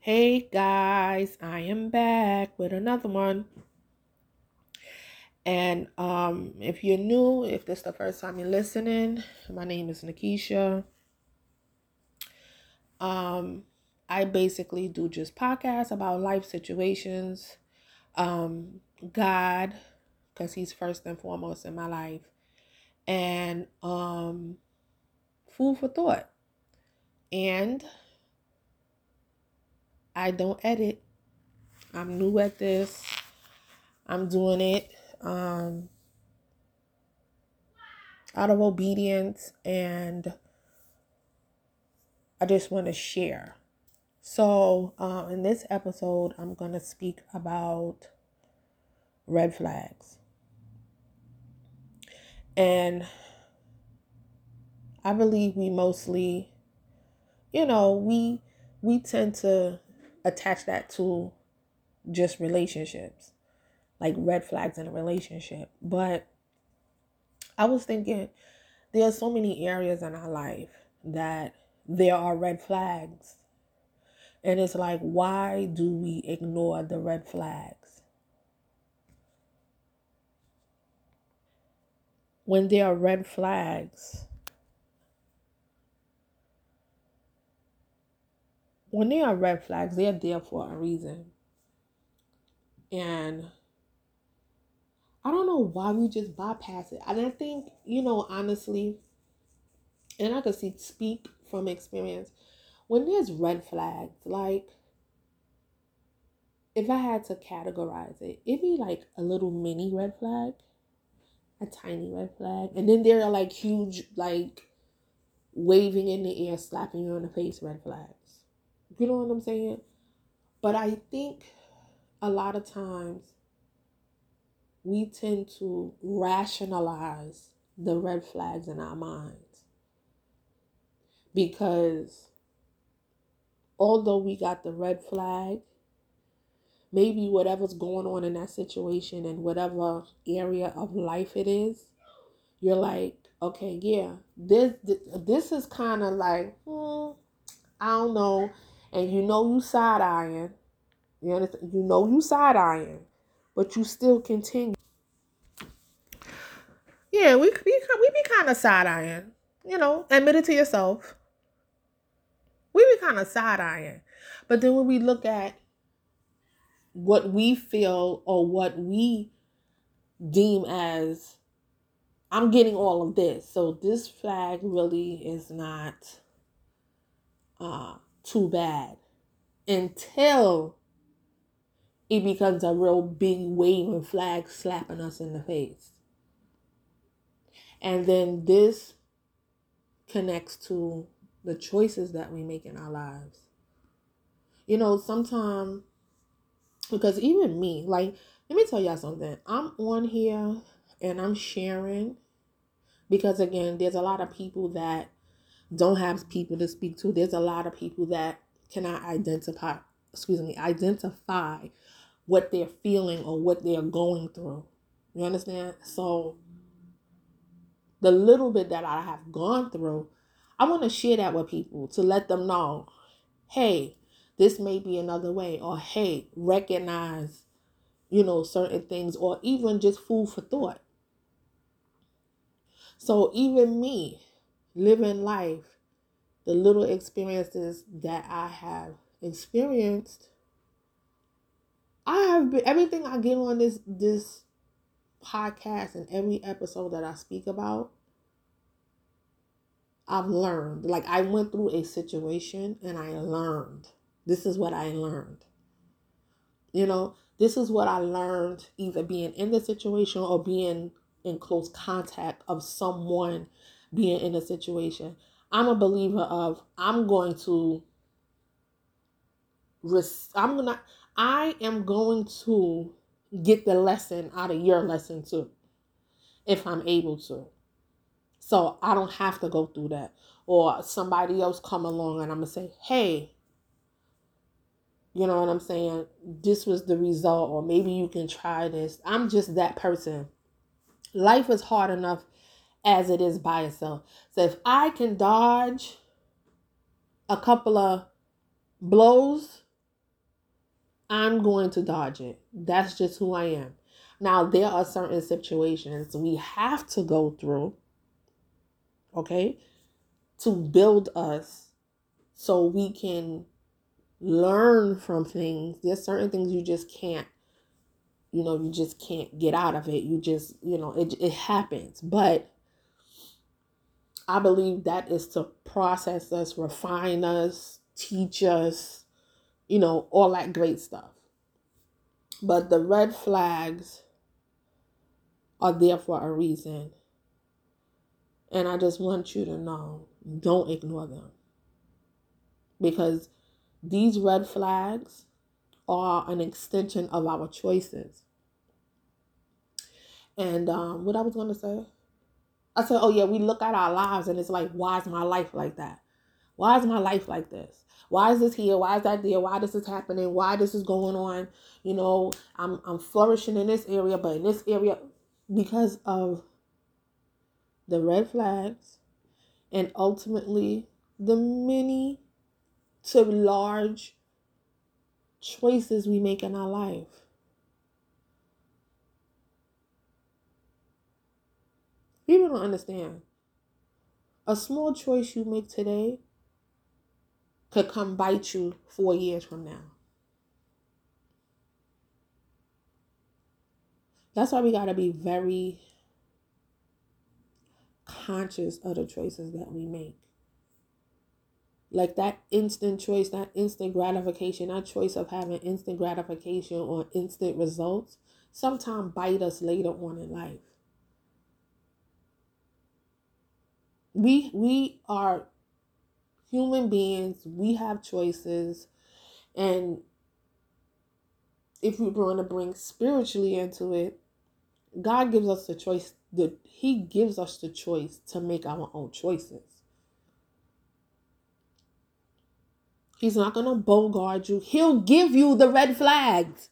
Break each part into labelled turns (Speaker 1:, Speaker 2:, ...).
Speaker 1: Hey guys, I am back with another one. And um, if you're new, if this is the first time you're listening, my name is Nikisha. Um, I basically do just podcasts about life situations, um, God, because He's first and foremost in my life, and um, food for thought. And I don't edit. I'm new at this. I'm doing it um, out of obedience and I just want to share. So, uh, in this episode, I'm going to speak about red flags. And I believe we mostly, you know, we we tend to attach that to just relationships, like red flags in a relationship. But I was thinking there are so many areas in our life that there are red flags. And it's like, why do we ignore the red flags? When there are red flags, when there are red flags, they're there for a reason. And I don't know why we just bypass it. And I think, you know, honestly, and I can see speak from experience, when there's red flags, like if I had to categorize it, it'd be like a little mini red flag, a tiny red flag, and then there are like huge, like waving in the air, slapping you in the face red flags. You know what I'm saying? But I think a lot of times we tend to rationalize the red flags in our minds because although we got the red flag, maybe whatever's going on in that situation and whatever area of life it is, you're like, okay, yeah, this this is kind of like, hmm, I don't know and you know you side eyeing, you understand? You know you side eyeing, but you still continue. Yeah, we we we be kind of side eyeing, you know. Admit it to yourself. We be kind of side eyeing, but then when we look at what we feel or what we deem as I'm getting all of this. So this flag really is not uh too bad until it becomes a real big waving flag slapping us in the face. And then this connects to the choices that we make in our lives. You know, sometimes, because even me, like, let me tell y'all something. I'm on here and I'm sharing because, again, there's a lot of people that don't have people to speak to. There's a lot of people that cannot identify, excuse me, identify what they're feeling or what they're going through. You understand? So the little bit that I have gone through, I want to share that with people to let them know, hey, this may be another way, or hey, recognize, you know, certain things, or even just food for thought. So even me, living life, the little experiences that I have experienced, I have been everything I get on this this podcast and every episode that I speak about, I've learned. Like I went through a situation and I learned. This is what I learned. You know, this is what I learned either being in the situation or being in close contact of someone being in a situation. I'm a believer of I'm going to I'm gonna I am going to get the lesson out of your lesson too if I'm able to. So I don't have to go through that. Or somebody else come along and I'm gonna say, hey, you know what I'm saying? This was the result, or maybe you can try this. I'm just that person. Life is hard enough as it is by itself. So if I can dodge a couple of blows I'm going to dodge it. That's just who I am. Now, there are certain situations we have to go through, okay, to build us so we can learn from things. There's certain things you just can't, you know, you just can't get out of it. You just, you know, it, it happens. But I believe that is to process us, refine us, teach us, you know, all that great stuff. But the red flags are there for a reason. And I just want you to know don't ignore them. Because these red flags are an extension of our choices. And um, what I was going to say, I said, oh, yeah, we look at our lives and it's like, why is my life like that? Why is my life like this? Why is this here? Why is that there? Why is this is happening? Why this is going on? You know, I'm I'm flourishing in this area, but in this area, because of the red flags and ultimately the many to large choices we make in our life. People don't understand. A small choice you make today could come bite you four years from now. That's why we got to be very conscious of the choices that we make. Like that instant choice, that instant gratification, that choice of having instant gratification or instant results, sometimes bite us later on in life. We we are human beings, we have choices, and if we're going to bring spiritually into it, God gives us the choice that He gives us the choice to make our own choices. He's not going to bogart you. He'll give you the red flags.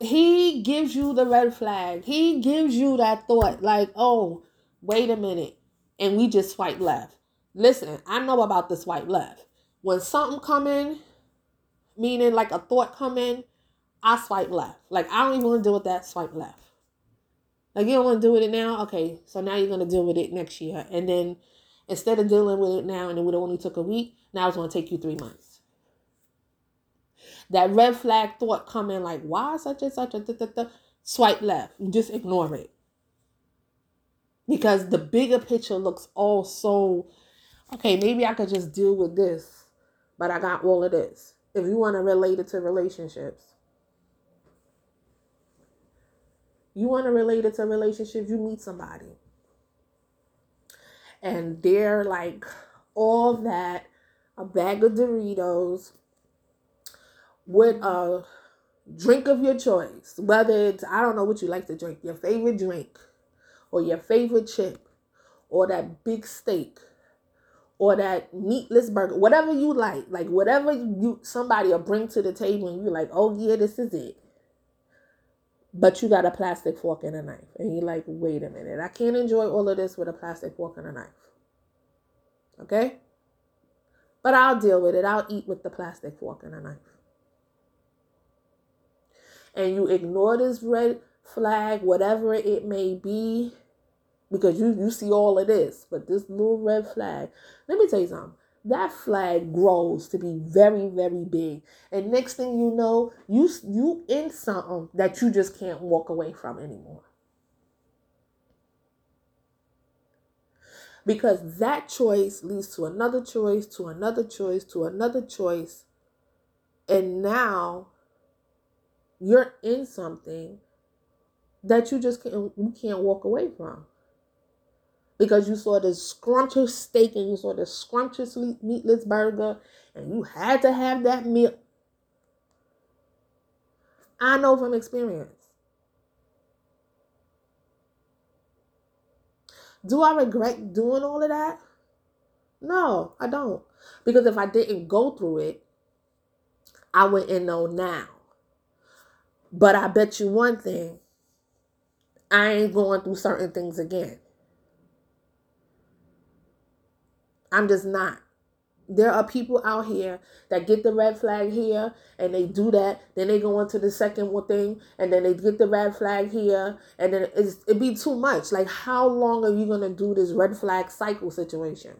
Speaker 1: He gives you the red flag. He gives you that thought like, oh, wait a minute. And we just swipe left. Listen, I know about the swipe left. When something come in, meaning like a thought come in, I swipe left. Like I don't even want to deal with that swipe left. Like you don't want to deal with it now? Okay, so now you're gonna deal with it next year. And then instead of dealing with it now and it would only took a week, now it's gonna take you three months. That red flag thought coming like, why such and such a da, da, swipe left. Just ignore it. Because the bigger picture looks all so okay, maybe I could just deal with this, but I got all of this. If you want to relate it to relationships, You want to relate it to relationships, you meet somebody. And they're like all that, a bag of Doritos with a drink of your choice. Whether it's, I don't know what you like to drink, your favorite drink, or your favorite chip, or that big steak, or that meatless burger, whatever you like, like whatever you somebody will bring to the table and you're like, oh yeah, this is it but you got a plastic fork and a knife. And you're like, wait a minute, I can't enjoy all of this with a plastic fork and a knife. Okay? But I'll deal with it. I'll eat with the plastic fork and a knife. And you ignore this red flag, whatever it may be, because you, you see all of this. But this little red flag, let me tell you something. That flag grows to be very very big. And next thing you know you you in something that you just can't walk away from anymore. Because that choice leads to another choice to another choice to another choice. And now you're in something that you just can't you can't walk away from because you saw this scrumptious steak and you saw this scrumptious meatless burger and you had to have that meal. I know from experience. Do I regret doing all of that? No, I don't. Because if I didn't go through it, I wouldn't know now. But I bet you one thing I ain't going through certain things again. I'm just not. there are people out here that get the red flag here and they do that then they go into the second one thing and then they get the red flag here and then it's, it'd be too much like how long are you going to do this red flag cycle situation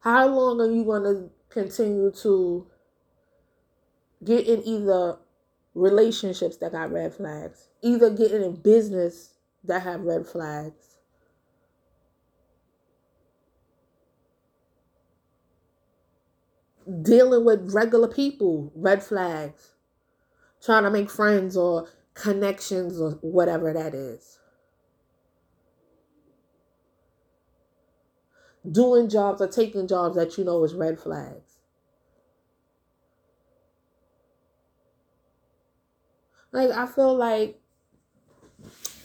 Speaker 1: how long are you going to continue to get in either relationships that got red flags either getting in business that have red flags dealing with regular people, red flags, trying to make friends or connections or whatever that is. Doing jobs or taking jobs that you know is red flags. Like I feel like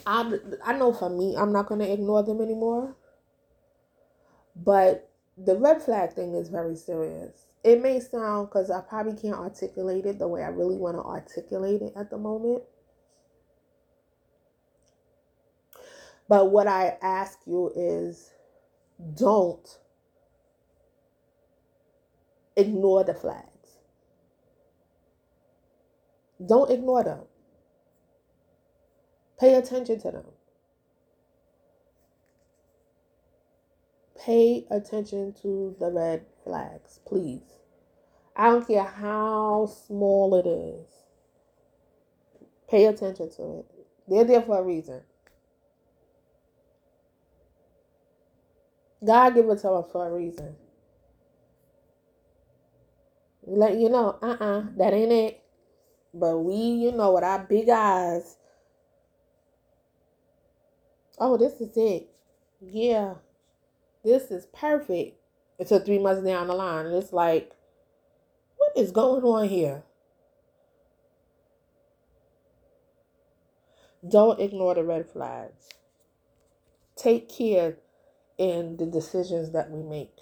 Speaker 1: I I know for me I'm not to ignore them anymore. But the red flag thing is very serious it may sound because I probably can't articulate it the way I really want to articulate it at the moment. But what I ask you is don't ignore the flags. Don't ignore them. Pay attention to them. Pay attention to the red flags, please. I don't care how small it is. Pay attention to it. They're there for a reason. God give it to us for a reason. Let you know, uh-uh, that ain't it. But we, you know, with our big eyes. Oh, this is it. Yeah. This is perfect until three months down the line. And it's like, what is going on here? Don't ignore the red flags. Take care in the decisions that we make.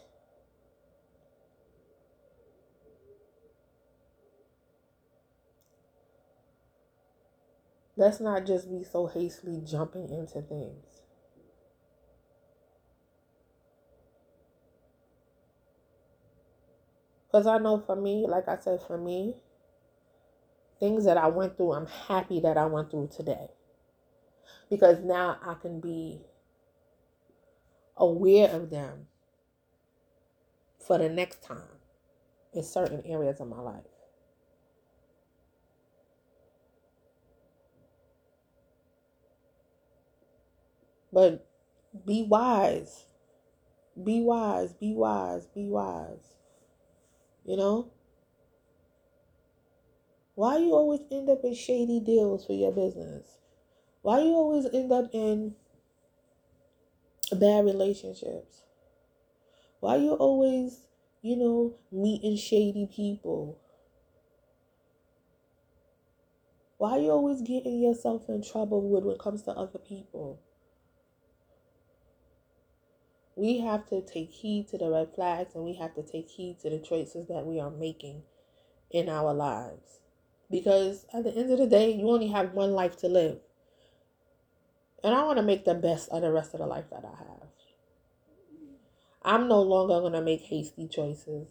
Speaker 1: Let's not just be so hastily jumping into things. Because I know for me, like I said, for me, things that I went through, I'm happy that I went through today. Because now I can be aware of them for the next time in certain areas of my life. But be wise. Be wise, be wise, be wise. You know? Why you always end up in shady deals for your business? Why you always end up in bad relationships? Why you always, you know, meeting shady people? Why you always getting yourself in trouble with when it comes to other people? We have to take heed to the red flags and we have to take heed to the choices that we are making in our lives. Because at the end of the day, you only have one life to live. And I want to make the best of the rest of the life that I have. I'm no longer going to make hasty choices.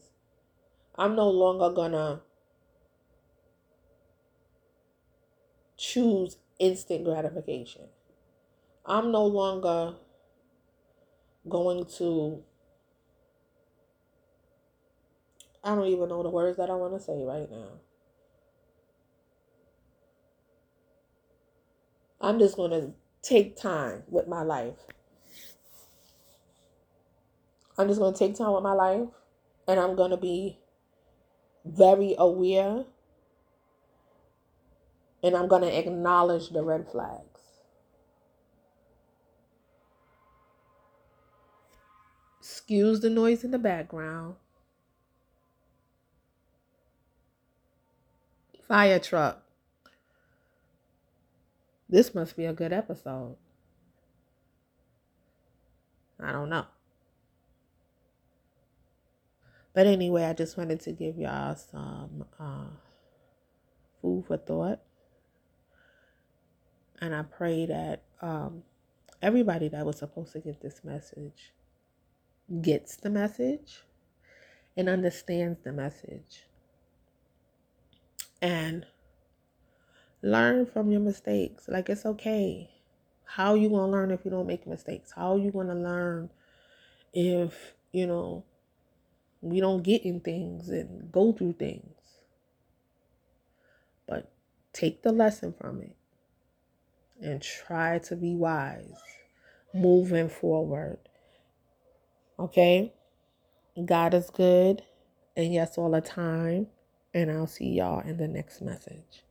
Speaker 1: I'm no longer going to choose instant gratification. I'm no longer going to I don't even know the words that I want to say right now. I'm just going to take time with my life. I'm just going to take time with my life and I'm going to be very aware and I'm going to acknowledge the red flag. Excuse the noise in the background. Fire truck. This must be a good episode. I don't know. But anyway, I just wanted to give y'all some uh, food for thought. And I pray that um, everybody that was supposed to get this message gets the message and understands the message. And learn from your mistakes. Like it's okay. How you gonna learn if you don't make mistakes? How you gonna learn if you know we don't get in things and go through things? But take the lesson from it and try to be wise moving forward. Okay? God is good, and yes, all the time. And I'll see y'all in the next message.